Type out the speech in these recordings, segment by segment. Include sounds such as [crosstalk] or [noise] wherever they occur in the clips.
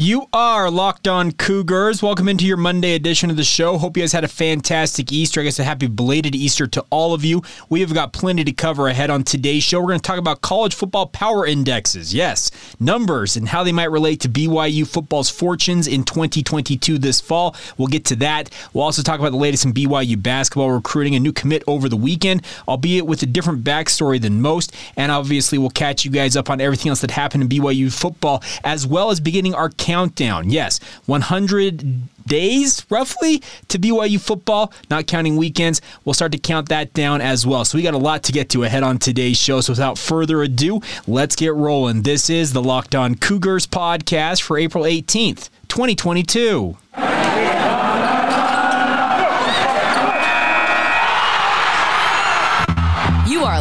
You are Locked On Cougars. Welcome into your Monday edition of the show. Hope you guys had a fantastic Easter. I guess a happy belated Easter to all of you. We have got plenty to cover ahead on today's show. We're going to talk about college football power indexes. Yes, numbers and how they might relate to BYU football's fortunes in 2022 this fall. We'll get to that. We'll also talk about the latest in BYU basketball recruiting, a new commit over the weekend, albeit with a different backstory than most. And obviously, we'll catch you guys up on everything else that happened in BYU football, as well as beginning our countdown. Yes, 100 days roughly to BYU football, not counting weekends. We'll start to count that down as well. So we got a lot to get to ahead on today's show. So without further ado, let's get rolling. This is the Locked On Cougars podcast for April 18th, 2022.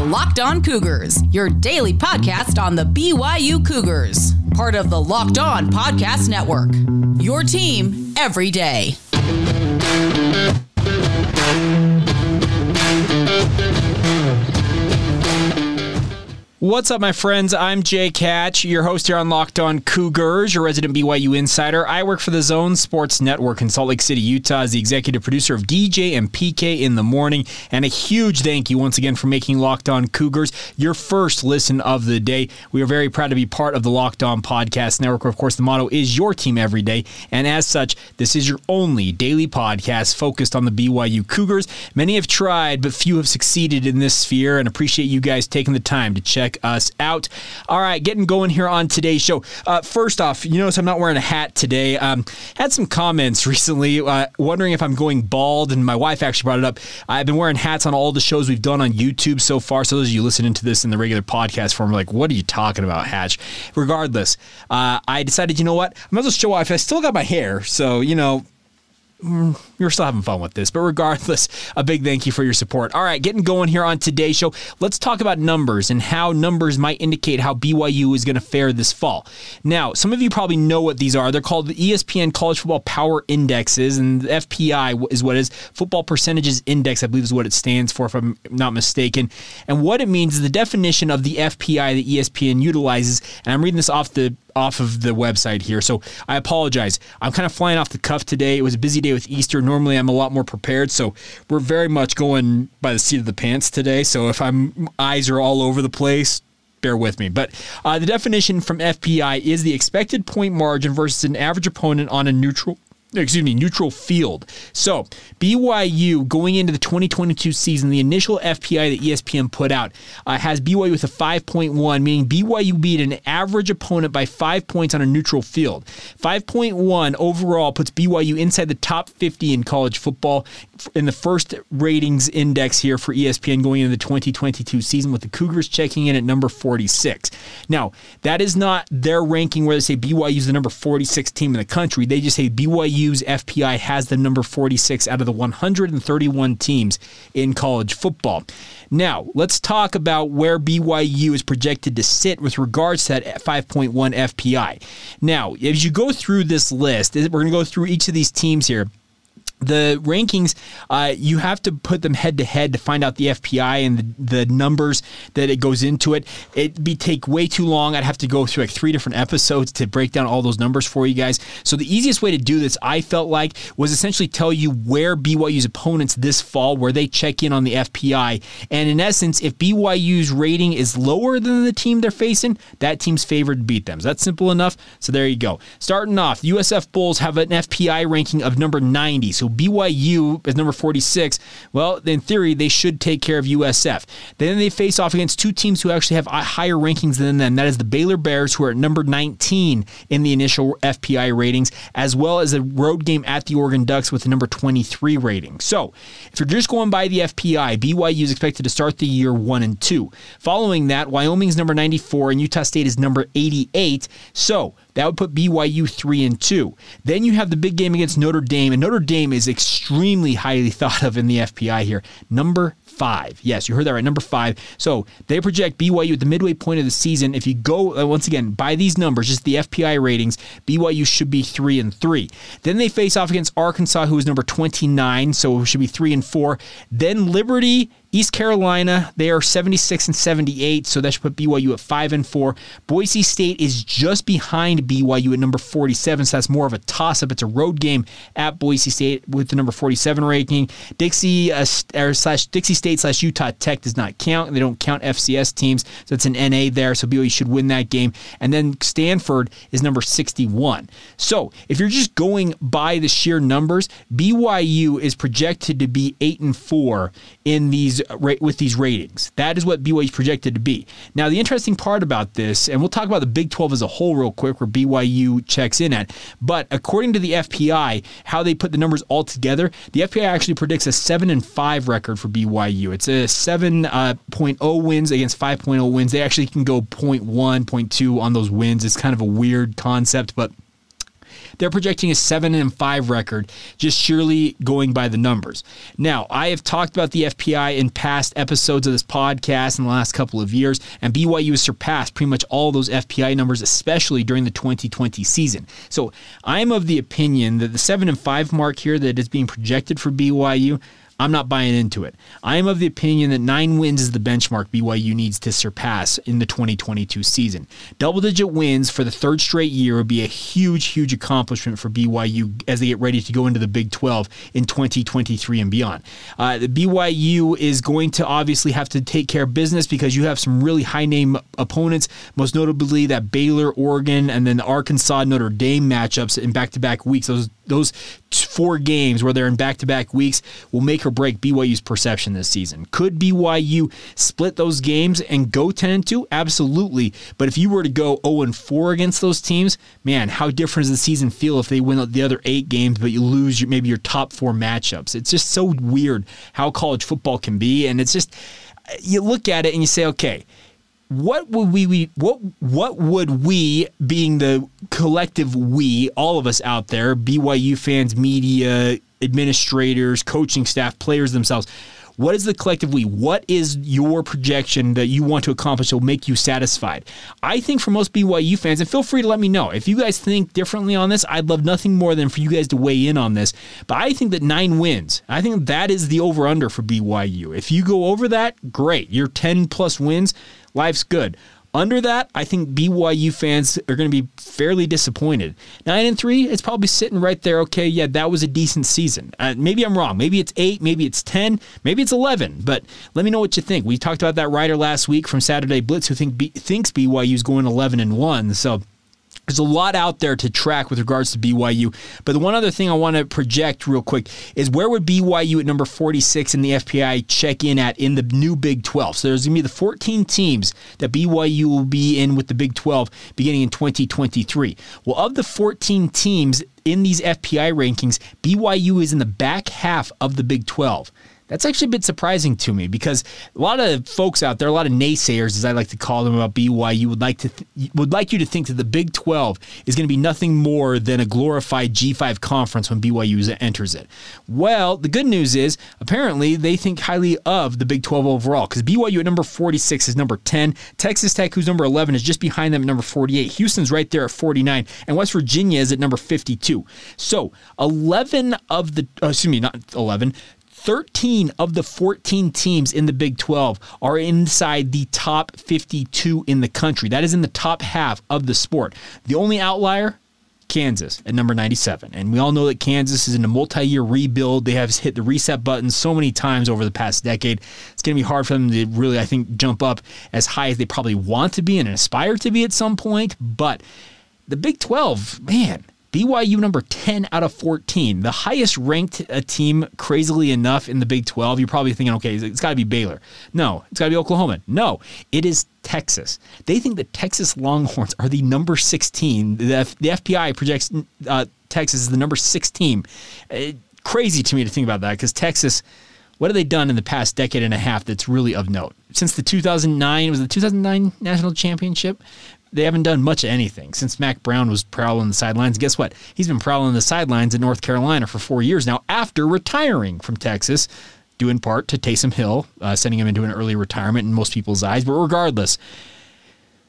Locked On Cougars, your daily podcast on the BYU Cougars, part of the Locked On Podcast Network. Your team every day. What's up, my friends? I'm Jake Hatch, your host here on Locked On Cougars, your resident BYU insider. I work for the Zone Sports Network in Salt Lake City, Utah, as the executive producer of DJ and PK in the morning. And a huge thank you once again for making Locked On Cougars your first listen of the day. We are very proud to be part of the Locked On Podcast Network. Of course, the motto is your team every day. And as such, this is your only daily podcast focused on the BYU Cougars. Many have tried, but few have succeeded in this sphere, and appreciate you guys taking the time to check us out. All right, getting going here on today's show. Uh, first off, you notice I'm not wearing a hat today. Um, had some comments [laughs] recently uh, wondering if I'm going bald, and my wife actually brought it up. I've been wearing hats on all the shows we've done on YouTube so far. So those of you listening to this in the regular podcast form like, what are you talking about, Hatch? Regardless, uh, I decided, you know what? I might as well show off. I still got my hair, so you know Mm, you're still having fun with this. But regardless, a big thank you for your support. All right, getting going here on today's show. Let's talk about numbers and how numbers might indicate how BYU is going to fare this fall. Now, some of you probably know what these are. They're called the ESPN College Football Power Indexes, and the FPI is what is Football Percentages Index, I believe is what it stands for, if I'm not mistaken. And what it means is the definition of the FPI that ESPN utilizes, and I'm reading this off the off of the website here. So I apologize. I'm kind of flying off the cuff today. It was a busy day with Easter. Normally I'm a lot more prepared. So we're very much going by the seat of the pants today. So if I'm eyes are all over the place, bear with me. But uh, the definition from FPI is the expected point margin versus an average opponent on a neutral excuse me, neutral field. So BYU going into the 2022 season, the initial FPI that ESPN put out uh, has BYU with a 5.1, meaning BYU beat an average opponent by five points on a neutral field. 5.1 overall puts BYU inside the top 50 in college football in the first ratings index here for ESPN going into the 2022 season, with the Cougars checking in at number 46. Now, that is not their ranking where they say BYU is the number 46 team in the country. They just say FPI has the number 46 out of the 131 teams in college football. Now, let's talk about where BYU is projected to sit with regards to that 5.1 FPI. Now, as you go through this list, we're going to go through each of these teams here the rankings uh, you have to put them head to head to find out the fpi and the, the numbers that it goes into it. It'd be take way too long. I'd have to go through like three different episodes to break down all those numbers for you guys. So the easiest way to do this i felt like was essentially tell you where byu's opponents this fall where they check in on the fpi and in essence if byu's rating is lower than the team they're facing that team's favored to beat them. Is that simple enough. So there you go. Starting off usf bulls have an fpi ranking of number 90 so BYU is number 46. Well, in theory, they should take care of USF. Then they face off against two teams who actually have uh, higher rankings than them. That is the Baylor Bears, who are at number 19 in the initial FPI ratings, as well as a road game at the Oregon Ducks with a number 23 rating. So, if you're just going by the FPI, BYU is expected to start the year 1 and 2. Following that, Wyoming's number 94 and Utah State is number 88. So, that would put BYU 3 and 2. Then you have the big game against Notre Dame, and Notre Dame is extremely highly [laughs] thought of in the FPI here. Number five. Yes, you heard that right. Number five. So they project BYU at the midway point of the season. If you go uh, once again by these numbers, just the FPI ratings, BYU should be three and three. Then they face off against Arkansas, who is number 29, so it should be three and four. Then Liberty East Carolina, they are 76 and 78, so that should put BYU at 5 and 4. Boise State is just behind BYU at number 47, so that's more of a toss up. It's a road game at Boise State with the number 47 ranking. Dixie uh, or slash Dixie State slash Utah Tech does not count. They don't count FCS teams, so it's an NA there, so BYU should win that game. And then Stanford is number 61. So if you're just going by the sheer numbers, BYU is projected to be 8 and 4 in these with these ratings. That is what BYU is projected to be. Now, the interesting part about this, and we'll talk about the Big 12 as a whole real quick, where BYU checks in at, but according to the FPI, how they put the numbers all together, the FPI actually predicts a 7 and 5 record for BYU. It's a 7.0 uh, wins against 5.0 wins. They actually can go 0.1, 0.2 on those wins. It's kind of a weird concept, but they're projecting a 7 and 5 record, just surely going by the numbers. Now, I have talked about the FPI in past episodes of this podcast in the last couple of years, and BYU has surpassed pretty much all those FPI numbers, especially during the 2020 season. So I'm of the opinion that the 7 and 5 mark here that is being projected for BYU. I'm not buying into it. I am of the opinion that nine wins is the benchmark BYU needs to surpass in the 2022 season. Double digit wins for the third straight year would be a huge, huge accomplishment for BYU as they get ready to go into the Big 12 in 2023 and beyond. Uh, the BYU is going to obviously have to take care of business because you have some really high name opponents, most notably that Baylor, Oregon, and then the Arkansas Notre Dame matchups in back to back weeks. Those those four games where they're in back to back weeks will make or break BYU's perception this season. Could BYU split those games and go 10 2? Absolutely. But if you were to go 0 4 against those teams, man, how different does the season feel if they win the other eight games, but you lose your, maybe your top four matchups? It's just so weird how college football can be. And it's just, you look at it and you say, okay, what would we, we what what would we being the collective we all of us out there BYU fans media administrators coaching staff players themselves what is the collective we? What is your projection that you want to accomplish that will make you satisfied? I think for most BYU fans and feel free to let me know if you guys think differently on this I'd love nothing more than for you guys to weigh in on this but I think that 9 wins I think that is the over under for BYU if you go over that great you're 10 plus wins life's good. Under that, I think BYU fans are going to be fairly disappointed. Nine and three, it's probably sitting right there. Okay, yeah, that was a decent season. Uh, maybe I'm wrong. Maybe it's eight. Maybe it's ten. Maybe it's eleven. But let me know what you think. We talked about that writer last week from Saturday Blitz who think B- thinks BYU is going eleven and one. So there's a lot out there to track with regards to BYU. But the one other thing I want to project real quick is where would BYU at number 46 in the FPI check in at in the new Big 12? So there's going to be the 14 teams that BYU will be in with the Big 12 beginning in 2023. Well, of the 14 teams in these FPI rankings, BYU is in the back half of the Big 12. That's actually a bit surprising to me because a lot of folks out there, a lot of naysayers, as I like to call them, about BYU would like to th- would like you to think that the Big 12 is going to be nothing more than a glorified G5 conference when BYU enters it. Well, the good news is apparently they think highly of the Big 12 overall because BYU at number 46 is number 10. Texas Tech, who's number 11, is just behind them at number 48. Houston's right there at 49, and West Virginia is at number 52. So 11 of the, uh, excuse me, not 11. 13 of the 14 teams in the Big 12 are inside the top 52 in the country. That is in the top half of the sport. The only outlier, Kansas at number 97. And we all know that Kansas is in a multi year rebuild. They have hit the reset button so many times over the past decade. It's going to be hard for them to really, I think, jump up as high as they probably want to be and aspire to be at some point. But the Big 12, man, BYU number 10 out of 14, the highest ranked a team, crazily enough, in the Big 12. You're probably thinking, okay, it's got to be Baylor. No, it's got to be Oklahoma. No, it is Texas. They think the Texas Longhorns are the number 16. The, F- the projects uh, Texas is the number six team. Uh, crazy to me to think about that because Texas, what have they done in the past decade and a half that's really of note? Since the 2009, was the 2009 national championship? They haven't done much of anything since Mack Brown was prowling the sidelines. Guess what? He's been prowling the sidelines in North Carolina for four years now after retiring from Texas, due in part to Taysom Hill, uh, sending him into an early retirement in most people's eyes. But regardless,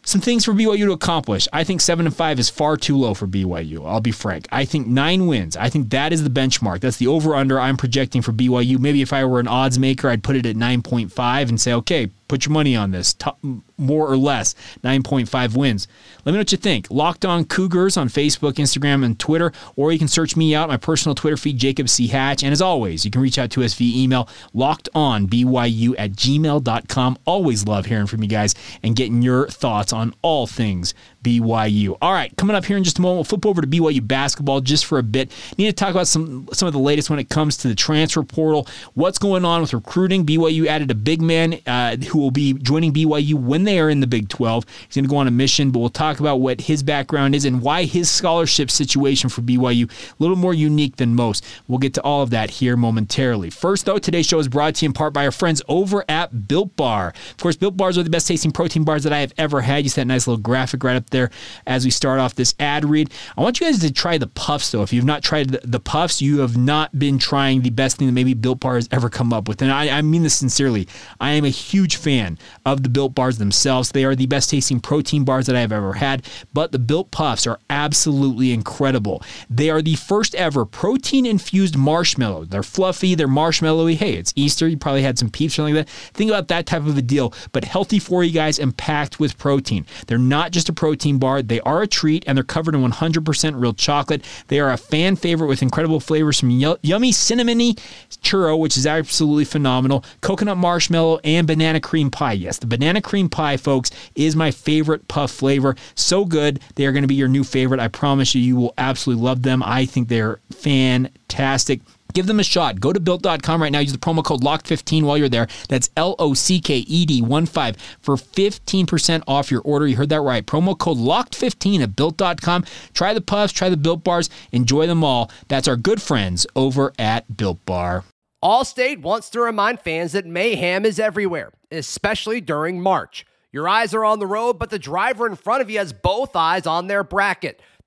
some things for BYU to accomplish. I think seven and five is far too low for BYU. I'll be frank. I think nine wins. I think that is the benchmark. That's the over under I'm projecting for BYU. Maybe if I were an odds maker, I'd put it at 9.5 and say, okay, put your money on this. Top, more or less 9.5 wins. Let me know what you think. Locked on Cougars on Facebook, Instagram, and Twitter, or you can search me out, my personal Twitter feed, Jacob C. Hatch. And as always, you can reach out to us via email, lockedonbyu at gmail.com. Always love hearing from you guys and getting your thoughts on all things BYU. All right, coming up here in just a moment, we'll flip over to BYU basketball just for a bit. Need to talk about some some of the latest when it comes to the transfer portal. What's going on with recruiting? BYU added a big man uh, who will be joining BYU when they are in the Big 12. He's going to go on a mission, but we'll talk about what his background is and why his scholarship situation for BYU a little more unique than most. We'll get to all of that here momentarily. First, though, today's show is brought to you in part by our friends over at Built Bar. Of course, Built Bars are the best tasting protein bars that I have ever had. You see that nice little graphic right up there as we start off this ad read. I want you guys to try the puffs, though. If you've not tried the puffs, you have not been trying the best thing that maybe Built Bar has ever come up with. And I, I mean this sincerely. I am a huge fan of the Built Bars themselves. They are the best tasting protein bars that I have ever had, but the Built Puffs are absolutely incredible. They are the first ever protein infused marshmallow. They're fluffy, they're marshmallowy. Hey, it's Easter. You probably had some peeps or something like that. Think about that type of a deal, but healthy for you guys and packed with protein. They're not just a protein bar, they are a treat and they're covered in 100% real chocolate. They are a fan favorite with incredible flavors from yummy cinnamony churro, which is absolutely phenomenal, coconut marshmallow, and banana cream pie. Yes, the banana cream pie, folks, is my favorite puff flavor. So good. They are going to be your new favorite. I promise you, you will absolutely love them. I think they're fantastic. Give them a shot. Go to built.com right now. Use the promo code LOCKED15 while you're there. That's L O C K E D 1 5 for 15% off your order. You heard that right. Promo code LOCKED15 at built.com. Try the puffs, try the built bars, enjoy them all. That's our good friends over at Built Bar. Allstate wants to remind fans that mayhem is everywhere, especially during March. Your eyes are on the road, but the driver in front of you has both eyes on their bracket.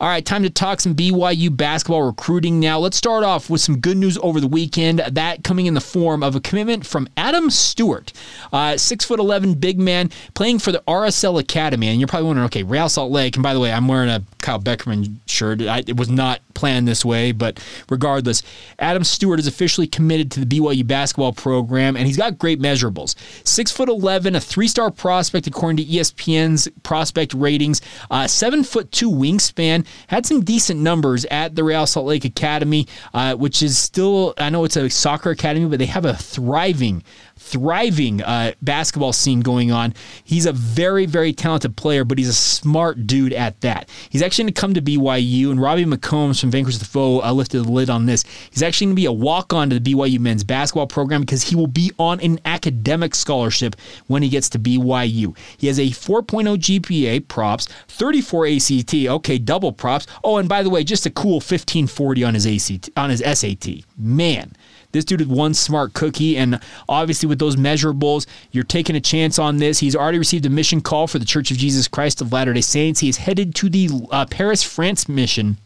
All right, time to talk some BYU basketball recruiting now. Let's start off with some good news over the weekend. That coming in the form of a commitment from Adam Stewart, uh, six foot eleven big man playing for the RSL Academy. And you're probably wondering, okay, Real Salt Lake. And by the way, I'm wearing a Kyle Beckerman shirt. I, it was not planned this way, but regardless, Adam Stewart is officially committed to the BYU basketball program, and he's got great measurables. Six foot eleven, a three star prospect according to ESPN's prospect ratings. Uh, seven foot two wingspan had some decent numbers at the Real Salt Lake Academy, uh, which is still, I know it's a soccer academy, but they have a thriving thriving uh, basketball scene going on. He's a very, very talented player, but he's a smart dude at that. He's actually going to come to BYU, and Robbie McCombs from Vanquish the Foe uh, lifted the lid on this. He's actually going to be a walk on to the BYU men's basketball program because he will be on an academic scholarship when he gets to BYU. He has a 4.0 GPA, props, 34 ACT, okay, double props. Oh, and by the way, just a cool 1540 on his ACT, on his SAT. Man. This dude is one smart cookie, and obviously with those measurables, you're taking a chance on this. He's already received a mission call for the Church of Jesus Christ of Latter day Saints. He is headed to the uh, Paris, France mission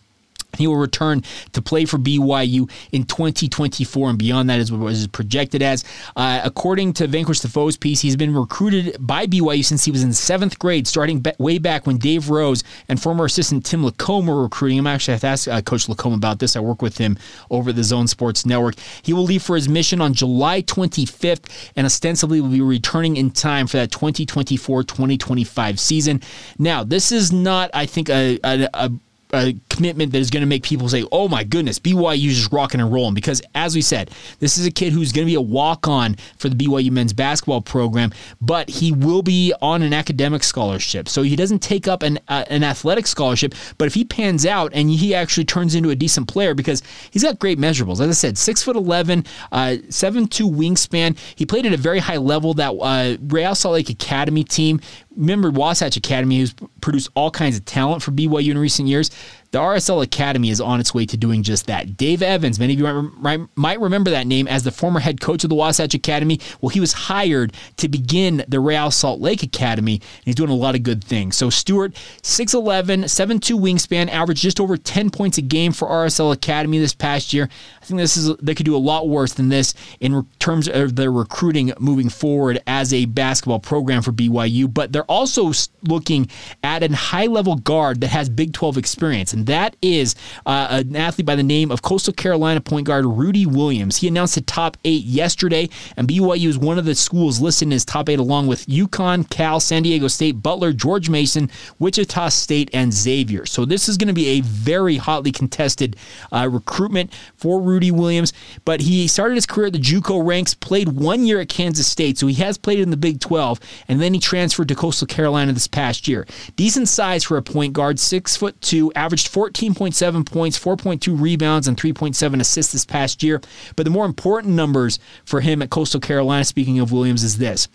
he will return to play for BYU in 2024 and beyond. That is what is projected as. Uh, according to Vanquish the Foes piece, he's been recruited by BYU since he was in seventh grade, starting way back when Dave Rose and former assistant Tim LaComb were recruiting him. Actually, I have to ask uh, Coach Lacombe about this. I work with him over the Zone Sports Network. He will leave for his mission on July 25th and ostensibly will be returning in time for that 2024 2025 season. Now, this is not, I think, a, a, a a commitment that is going to make people say, "Oh my goodness, BYU is rocking and rolling." Because as we said, this is a kid who's going to be a walk-on for the BYU men's basketball program, but he will be on an academic scholarship, so he doesn't take up an uh, an athletic scholarship. But if he pans out and he actually turns into a decent player, because he's got great measurables, as I said, six foot eleven, uh, seven two wingspan. He played at a very high level. That uh, Real Salt Lake Academy team remember Wasatch Academy, who's produced all kinds of talent for BYU in recent years. The RSL Academy is on its way to doing just that. Dave Evans, many of you might, remember that name as the former head coach of the Wasatch Academy. Well, he was hired to begin the Real Salt Lake Academy, and he's doing a lot of good things. So Stewart, 6'11, 7'2 wingspan, averaged just over 10 points a game for RSL Academy this past year. I think this is they could do a lot worse than this in terms of their recruiting moving forward as a basketball program for BYU, but they're also looking at a high level guard that has Big 12 experience and that is uh, an athlete by the name of Coastal Carolina point guard Rudi Williams. He announced the top eight yesterday, and BYU is one of the schools listed in his top eight, along with UConn, Cal, San Diego State, Butler, George Mason, Wichita State, and Xavier. So this is going to be a very hotly contested uh, recruitment for Rudi Williams. But he started his career at the JUCO ranks, played one year at Kansas State, so he has played in the Big 12, and then he transferred to Coastal Carolina this past year. Decent size for a point guard, six foot two, averaged 14.7 points, 4.2 rebounds, and 3.7 assists this past year. But the more important numbers for him at Coastal Carolina, speaking of Williams, is this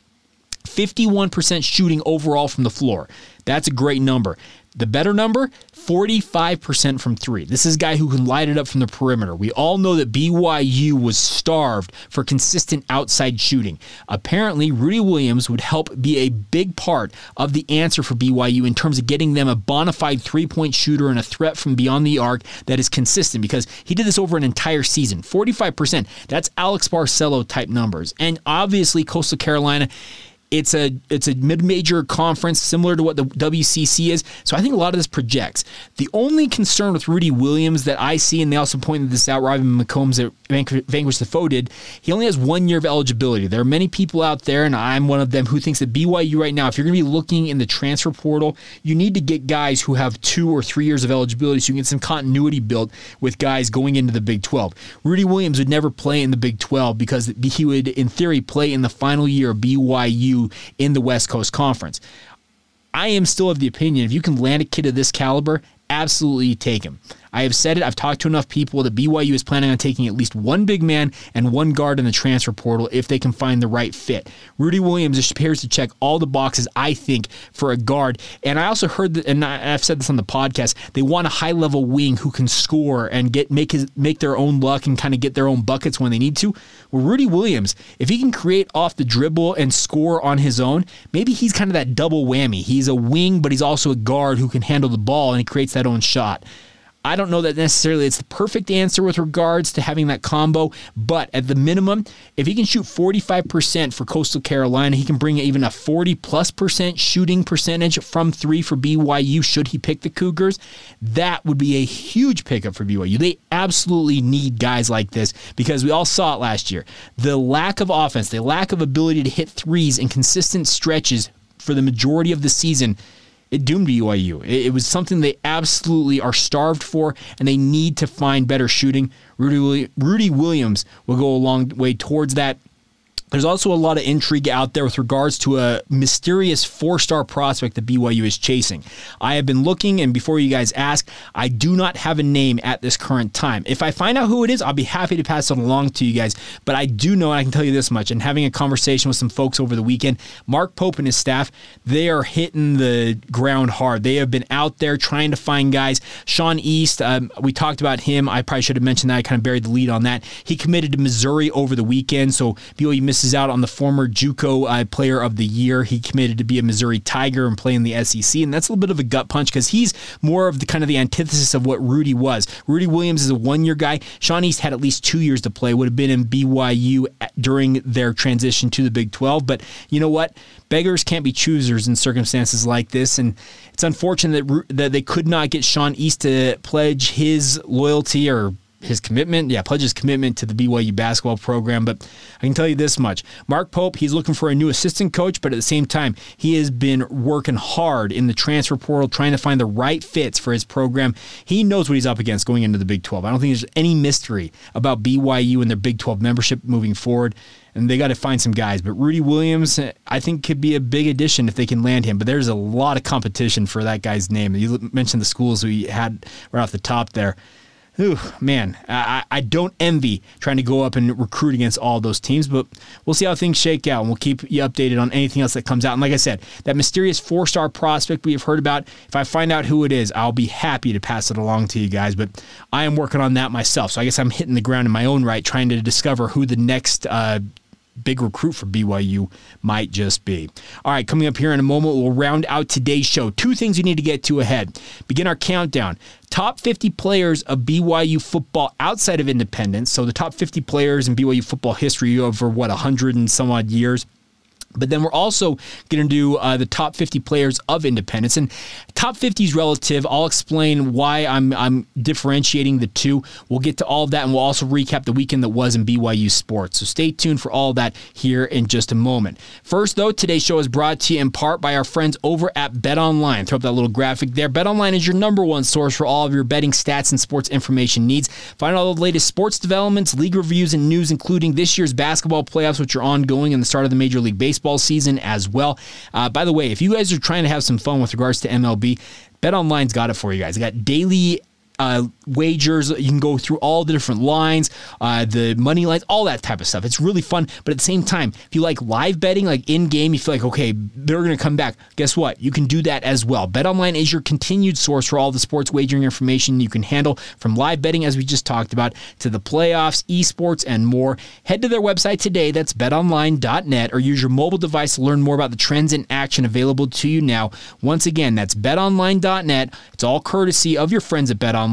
51% shooting overall from the floor. That's a great number. The better number, 45% from three. This is a guy who can light it up from the perimeter. We all know that BYU was starved for consistent outside shooting. Apparently, Rudi Williams would help be a big part of the answer for BYU in terms of getting them a bona fide three point shooter and a threat from beyond the arc that is consistent because he did this over an entire season. 45%. That's Alex Barcello type numbers. And obviously, Coastal Carolina it's a it's a mid-major conference similar to what the WCC is. So I think a lot of this projects. The only concern with Rudi Williams that I see, and they also pointed this out, Robin McCombs at Vanquish the Foe did, he only has one year of eligibility. There are many people out there, and I'm one of them, who thinks that BYU right now, if you're going to be looking in the transfer portal, you need to get guys who have two or three years of eligibility so you can get some continuity built with guys going into the Big 12. Rudi Williams would never play in the Big 12 because he would, in theory, play in the final year of BYU in the West Coast Conference. I am still of the opinion if you can land a kid of this caliber, absolutely take him. I have said it. I've talked to enough people that BYU is planning on taking at least one big man and one guard in the transfer portal if they can find the right fit. Rudi Williams appears to check all the boxes, I think, for a guard. And I also heard that, and I've said this on the podcast, they want a high level wing who can score and get make his make their own luck and kind of get their own buckets when they need to. Well, Rudi Williams, if he can create off the dribble and score on his own, maybe he's kind of that double whammy. He's a wing, but he's also a guard who can handle the ball and he creates that own shot. I don't know that necessarily it's the perfect answer with regards to having that combo, but at the minimum, if he can shoot 45% for Coastal Carolina, he can bring even a 40 plus percent shooting percentage from three for BYU should he pick the Cougars. That would be a huge pickup for BYU. They absolutely need guys like this because we all saw it last year. The lack of offense, the lack of ability to hit threes in consistent stretches for the majority of the season it doomed BYU. It, it was something they absolutely are starved for, and they need to find better shooting. Rudy, Rudi Williams will go a long way towards that. There's also a lot of intrigue out there with regards to a mysterious four star prospect that BYU is chasing. I have been looking, and before you guys ask, I do not have a name at this current time. If I find out who it is, I'll be happy to pass it along to you guys. But I do know, I can tell you this much, and having a conversation with some folks over the weekend, Mark Pope and his staff, they are hitting the ground hard. They have been out there trying to find guys. Sean East, um, we talked about him. I probably should have mentioned that. I kind of buried the lead on that. He committed to Missouri over the weekend, so BYU missed misses out on the former JUCO uh, Player of the Year. He committed to be a Missouri Tiger and play in the SEC, and that's a little bit of a gut punch because he's more of the kind of the antithesis of what Rudi was. Rudi Williams is a one-year guy. Sean East had at least two years to play. Would have been in BYU during their transition to the Big 12, but you know what? Beggars can't be choosers in circumstances like this, and it's unfortunate that, that they could not get Sean East to pledge his loyalty or his commitment, yeah, pledge his commitment to the BYU basketball program. But I can tell you this much Mark Pope, he's looking for a new assistant coach, but at the same time, he has been working hard in the transfer portal, trying to find the right fits for his program. He knows what he's up against going into the Big 12. I don't think there's any mystery about BYU and their Big 12 membership moving forward. And they got to find some guys. But Rudi Williams, I think, could be a big addition if they can land him. But there's a lot of competition for that guy's name. You mentioned the schools we had right off the top there Ooh, man, I, I don't envy trying to go up and recruit against all those teams, but we'll see how things shake out, and we'll keep you updated on anything else that comes out. And like I said, that mysterious four star prospect we have heard about, if I find out who it is, I'll be happy to pass it along to you guys. But I am working on that myself, so I guess I'm hitting the ground in my own right, trying to discover who the next uh, big recruit for BYU might just be. All right, coming up here in a moment, we'll round out today's show. Two things we need to get to ahead. Begin our countdown. Top 50 players of BYU football outside of independence. So the top 50 players in BYU football history over what, 100 and some odd years. But then we're also going to do uh, the top 50 players of independence. And top 50 is relative. I'll explain why I'm, I'm differentiating the two. We'll get to all of that and we'll also recap the weekend that was in BYU sports. So stay tuned for all that here in just a moment. First, though, today's show is brought to you in part by our friends over at Bet Online. Throw up that little graphic there. Bet Online is your number one source for all of your betting stats and sports information needs. Find all the latest sports developments, league reviews, and news, including this year's basketball playoffs, which are ongoing, and the start of the Major League Baseball baseball season as well. Uh, by the way, if you guys are trying to have some fun with regards to MLB, BetOnline's got it for you guys. They got daily uh, wagers. You can go through all the different lines, uh, the money lines, all that type of stuff. It's really fun. But at the same time, if you like live betting, like in game, you feel like, okay, they're going to come back. Guess what? You can do that as well. BetOnline is your continued source for all the sports wagering information you can handle from live betting, as we just talked about, to the playoffs, esports, and more. Head to their website today. That's betonline.net or use your mobile device to learn more about the trends in action available to you now. Once again, that's betonline.net. It's all courtesy of your friends at BetOnline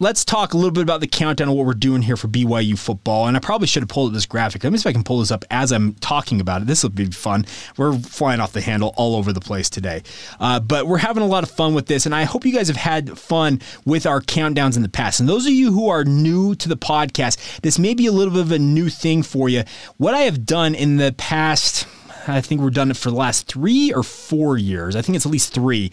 Let's talk a little bit about the countdown of what we're doing here for BYU football. And I probably should have pulled up this graphic. Let me see if I can pull this up as I'm talking about it. This will be fun. We're flying off the handle all over the place today. Uh, but we're having a lot of fun with this. And I hope you guys have had fun with our countdowns in the past. And those of you who are new to the podcast, this may be a little bit of a new thing for you. What I have done in the past, I think we've done it for the last three or four years. I think it's at least three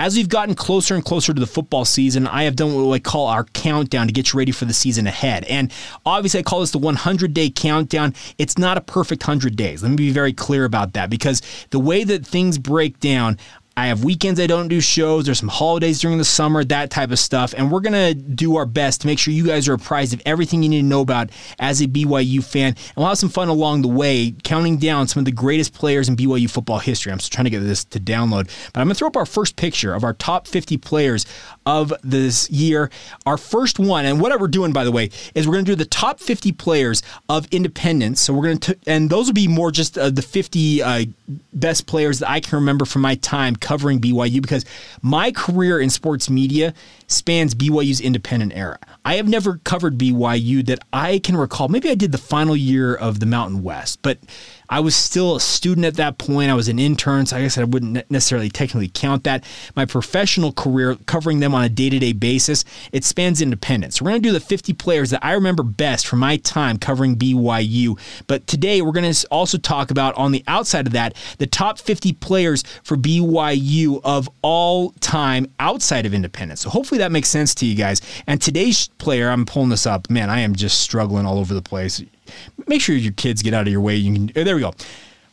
as we've gotten closer and closer to the football season, I have done what I call our countdown to get you ready for the season ahead. And obviously, I call this the 100 day countdown. It's not a perfect 100 days. Let me be very clear about that because the way that things break down, I have weekends I don't do shows. There's some holidays during the summer, that type of stuff. And we're going to do our best to make sure you guys are apprised of everything you need to know about as a BYU fan. And we'll have some fun along the way, counting down some of the greatest players in BYU football history. I'm just trying to get this to download. But I'm going to throw up our first picture of our top 50 players of this year. Our first one, and what we're doing, by the way, is we're going to do the top 50 players of independence. So we're going to, and those will be more just uh, the 50 uh, best players that I can remember from my time covering BYU because my career in sports media spans BYU's independent era. I have never covered BYU that I can recall. Maybe I did the final year of the Mountain West, but I was still a student at that point. I was an intern, so I guess I wouldn't necessarily technically count that. My professional career, covering them on a day to day basis, it spans independence. We're going to do the 50 players that I remember best from my time covering BYU. But today, we're going to also talk about, on the outside of that, the top 50 players for BYU of all time outside of independence. So hopefully that makes sense to you guys. And today's player, I'm pulling this up. Man, I am just struggling all over the place make sure your kids get out of your way. You can. Oh, there we go.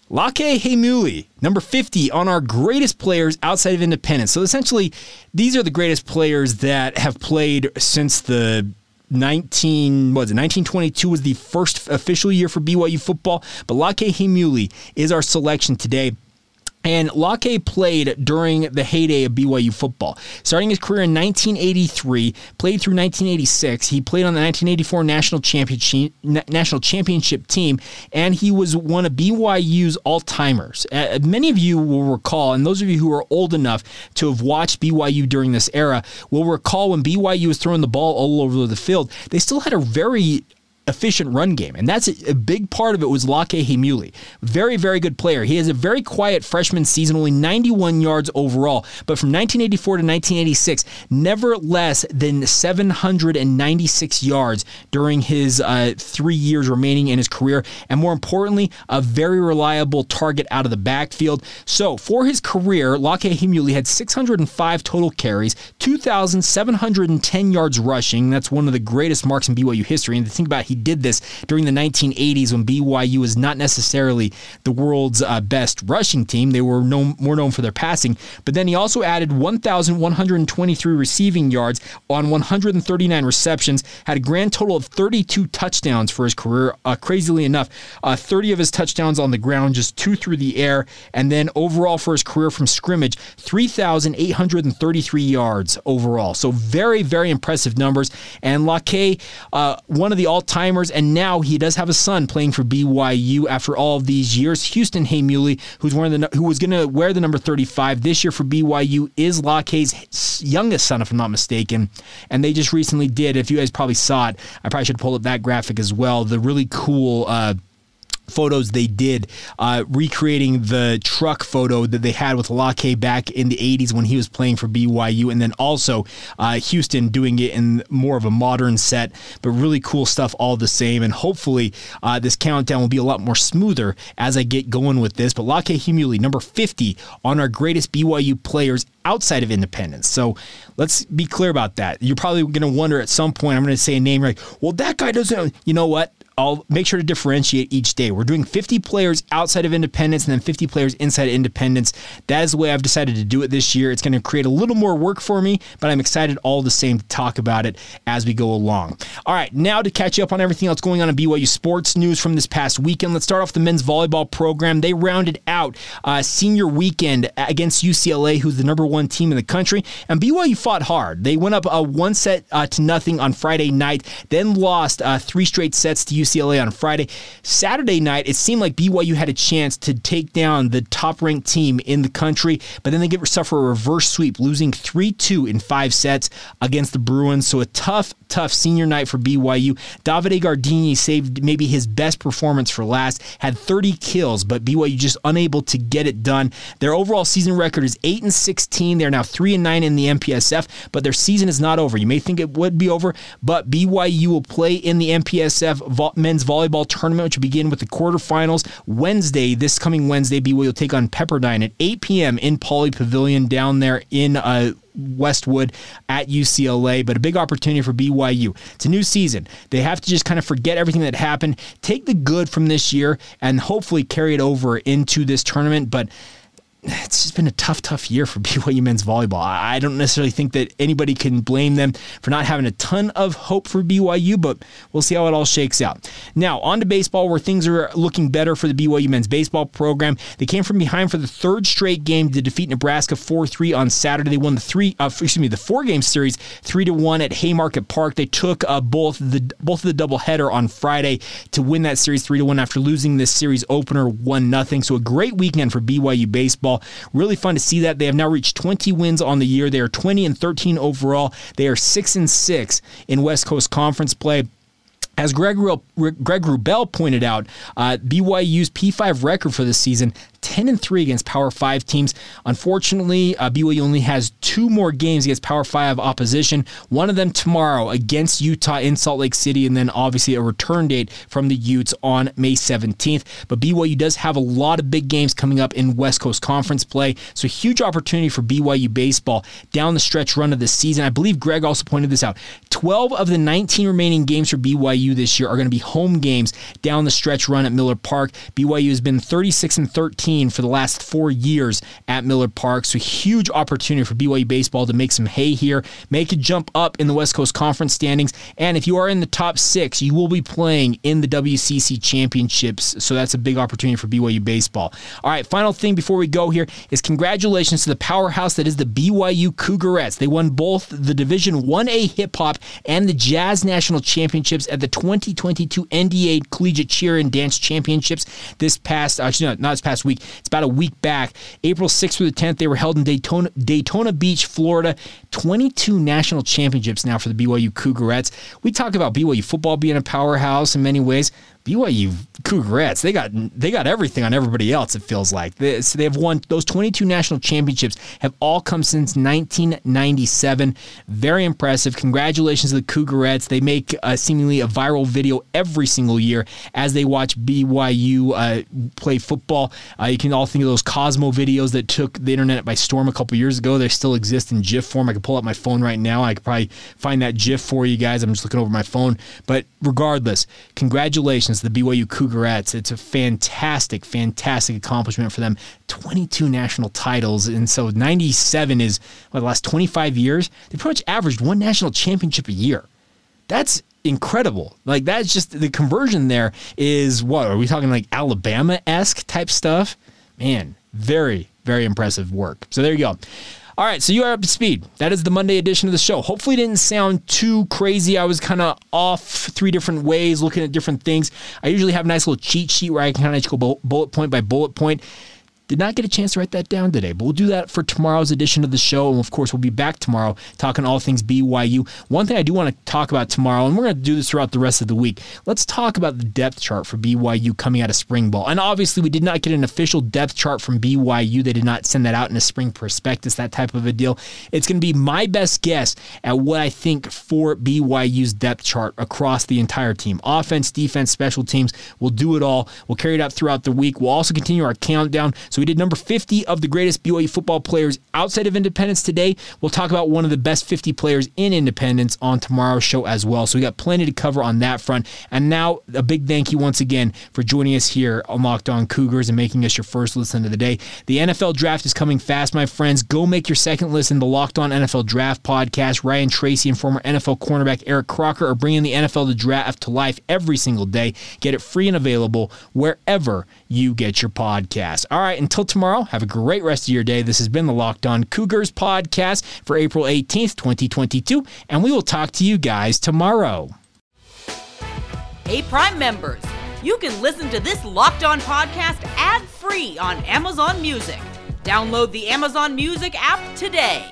Lakei Heimuli, number 50 on our greatest players outside of independence. So essentially, these are the greatest players that have played since the 19 was it 1922 was the first official year for BYU football, but Lakei Heimuli is our selection today. And Lakei played during the heyday of BYU football. Starting his career in 1983, played through 1986. He played on the 1984 national championship national championship team, and he was one of BYU's all timers. Uh, many of you will recall, and those of you who are old enough to have watched BYU during this era will recall when BYU was throwing the ball all over the field. They still had a very efficient run game. And that's a, a big part of it was Lakei Heimuli. Very, very good player. He has a very quiet freshman season, only 91 yards overall. But from 1984 to 1986, never less than 796 yards during his uh, three years remaining in his career. And more importantly, a very reliable target out of the backfield. So for his career, Lakei Heimuli had 605 total carries, 2,710 yards rushing. That's one of the greatest marks in BYU history. And to think about, he did this during the 1980s when BYU was not necessarily the world's uh, best rushing team. They were known, more known for their passing. But then he also added 1,123 receiving yards on 139 receptions, had a grand total of 32 touchdowns for his career. Uh, crazily enough, uh, 30 of his touchdowns on the ground, just two through the air. And then overall for his career from scrimmage, 3,833 yards overall. So very, very impressive numbers. And Lakei, uh, one of the all timers, and now he does have a son playing for BYU after all of these years. Houston Heimuli, who's one of the who was going to wear the number 35 this year for BYU, is Lakei's youngest son, if I'm not mistaken. And they just recently did. If you guys probably saw it, I probably should pull up that graphic as well. The really cool. Uh, photos they did uh, recreating the truck photo that they had with Lakei back in the 80s when he was playing for BYU, and then also uh, Houston doing it in more of a modern set, but really cool stuff all the same. And hopefully, uh, this countdown will be a lot more smoother as I get going with this. But Lakei Heimuli, number 50 on our greatest BYU players outside of independence. So let's be clear about that. You're probably going to wonder at some point, I'm going to say a name like, well, that guy doesn't, you know what? I'll make sure to differentiate each day. We're doing 50 players outside of independence and then 50 players inside of independence. That is the way I've decided to do it this year. It's going to create a little more work for me, but I'm excited all the same to talk about it as we go along. All right, now to catch you up on everything else going on in BYU sports news from this past weekend. Let's start off the men's volleyball program. They rounded out uh, senior weekend against UCLA, who's the number one team in the country, and BYU fought hard. They went up a uh, one set uh, to nothing on Friday night, then lost uh, three straight sets to UCLA. UCLA on Friday. Saturday night, it seemed like BYU had a chance to take down the top ranked team in the country, but then they get suffer a reverse sweep, losing 3 2 in five sets against the Bruins. So a tough, tough senior night for BYU. Davide Gardini saved maybe his best performance for last, had 30 kills, but BYU just unable to get it done. Their overall season record is 8 and 16. They're now 3 and 9 in the MPSF, but their season is not over. You may think it would be over, but BYU will play in the MPSF men's volleyball tournament, which will begin with the quarterfinals Wednesday. This coming Wednesday, BYU will take on Pepperdine at 8 p.m. in Pauley Pavilion down there in uh, Westwood at UCLA, but a big opportunity for BYU. It's a new season. They have to just kind of forget everything that happened, take the good from this year, and hopefully carry it over into this tournament. But it's just been a tough, tough year for [laughs] BYU men's volleyball. I don't necessarily think that anybody can blame them for not having a ton of hope for BYU, but we'll see how it all shakes out. Now, on to baseball, where things are looking better for the BYU men's baseball program. They came from behind for the third straight game to defeat Nebraska 4-3 on Saturday. They won the three, uh, excuse me, the four-game series three to one at Haymarket Park. They took uh, both the both of the doubleheader on Friday to win that series three to one after losing this series opener one nothing. So a great weekend for BYU baseball Really fun to see that. They have now reached 20 wins on the year. They are 20 and 13 overall. They are 6 and 6 in West Coast Conference play. As Greg, Greg Wrubell pointed out, uh, BYU's P5 record for this season 10 and 3 against Power 5 teams. Unfortunately, uh, BYU only has two more games against Power 5 opposition. One of them tomorrow against Utah in Salt Lake City, and then obviously a return date from the Utes on May 17th. But BYU does have a lot of big games coming up in West Coast Conference play, so huge opportunity for BYU baseball down the stretch run of the season. I believe Greg also pointed this out. 12 of the 19 remaining games for BYU this year are going to be home games down the stretch run at Miller Park. BYU has been 36 and 13 for the last four years at Miller Park. So huge opportunity for BYU baseball to make some hay here, make a jump up in the West Coast Conference standings. And if you are in the top six, you will be playing in the WCC championships. So that's a big opportunity for BYU baseball. All right, final thing before we go here is congratulations to the powerhouse that is the BYU Cougarettes. They won both the Division 1A hip hop and the Jazz National Championships at the 2022 NDA Collegiate Cheer and Dance Championships this past, uh, actually, not this past week, week. It's about a week back. April 6th through the 10th, they were held in Daytona, Daytona Beach, Florida. 22 national championships now for the BYU Cougarettes. We talk about BYU football being a powerhouse in many ways. BYU Cougarettes, they got they got everything on everybody else. It feels like they, so they have won those 22 national championships have all come since 1997. Very impressive. Congratulations to the Cougarettes. They make uh, seemingly a viral video every single year as they watch BYU uh, play football. Uh, you can all think of those Cosmo videos that took the internet by storm a couple years ago. They still exist in GIF form. I can pull up my phone right now. I could probably find that GIF for you guys. I'm just looking over my phone. But regardless, congratulations the BYU Cougarettes. It's a fantastic, fantastic accomplishment for them. 22 national titles. And so 97 is what, the last 25 years. They pretty much averaged one national championship a year. That's incredible. Like that's just the conversion there is what are we talking like Alabama esque type stuff? Man, very, very impressive work. So there you go. All right, so you are up to speed. That is the Monday edition of the show. Hopefully, it didn't sound too crazy. I was kind of off three different ways, looking at different things. I usually have a nice little cheat sheet where I can kind of go bullet point by bullet point. Did not get a chance to write that down today, but we'll do that for tomorrow's edition of the show. And of course, we'll be back tomorrow talking all things BYU. One thing I do want to talk about tomorrow, and we're going to do this throughout the rest of the week, let's talk about the depth chart for BYU coming out of spring ball. And obviously, we did not get an official depth chart from BYU. They did not send that out in a spring prospectus, that type of a deal. It's going to be my best guess at what I think for BYU's depth chart across the entire team offense, defense, special teams. We'll do it all. We'll carry it out throughout the week. We'll also continue our countdown. We did number 50 of the greatest BYU football players outside of Independence today. We'll talk about one of the best 50 players in Independence on tomorrow's show as well. So we got plenty to cover on that front. And now a big thank you once again for joining us here on Locked On Cougars and making us your first listen of the day. The NFL draft is coming fast, my friends. Go make your second listen. The Locked On NFL Draft podcast. Ryan Tracy and former NFL cornerback Eric Crocker are bringing the NFL the draft to life every single day. Get it free and available wherever you get your podcast. All right, until tomorrow, have a great rest of your day. This has been the Locked On Cougars podcast for April 18th, 2022, and we will talk to you guys tomorrow. Hey, Prime members, you can listen to this Locked On podcast ad free on Amazon Music. Download the Amazon Music app today.